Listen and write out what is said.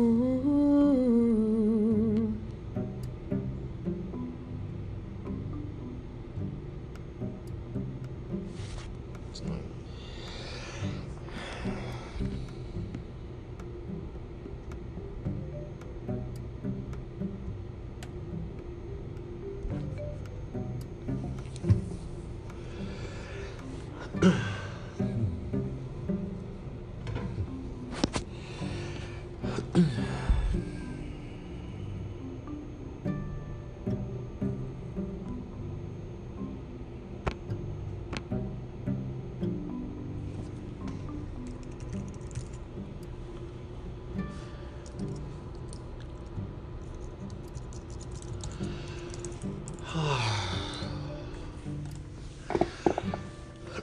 Ooh. 嗯。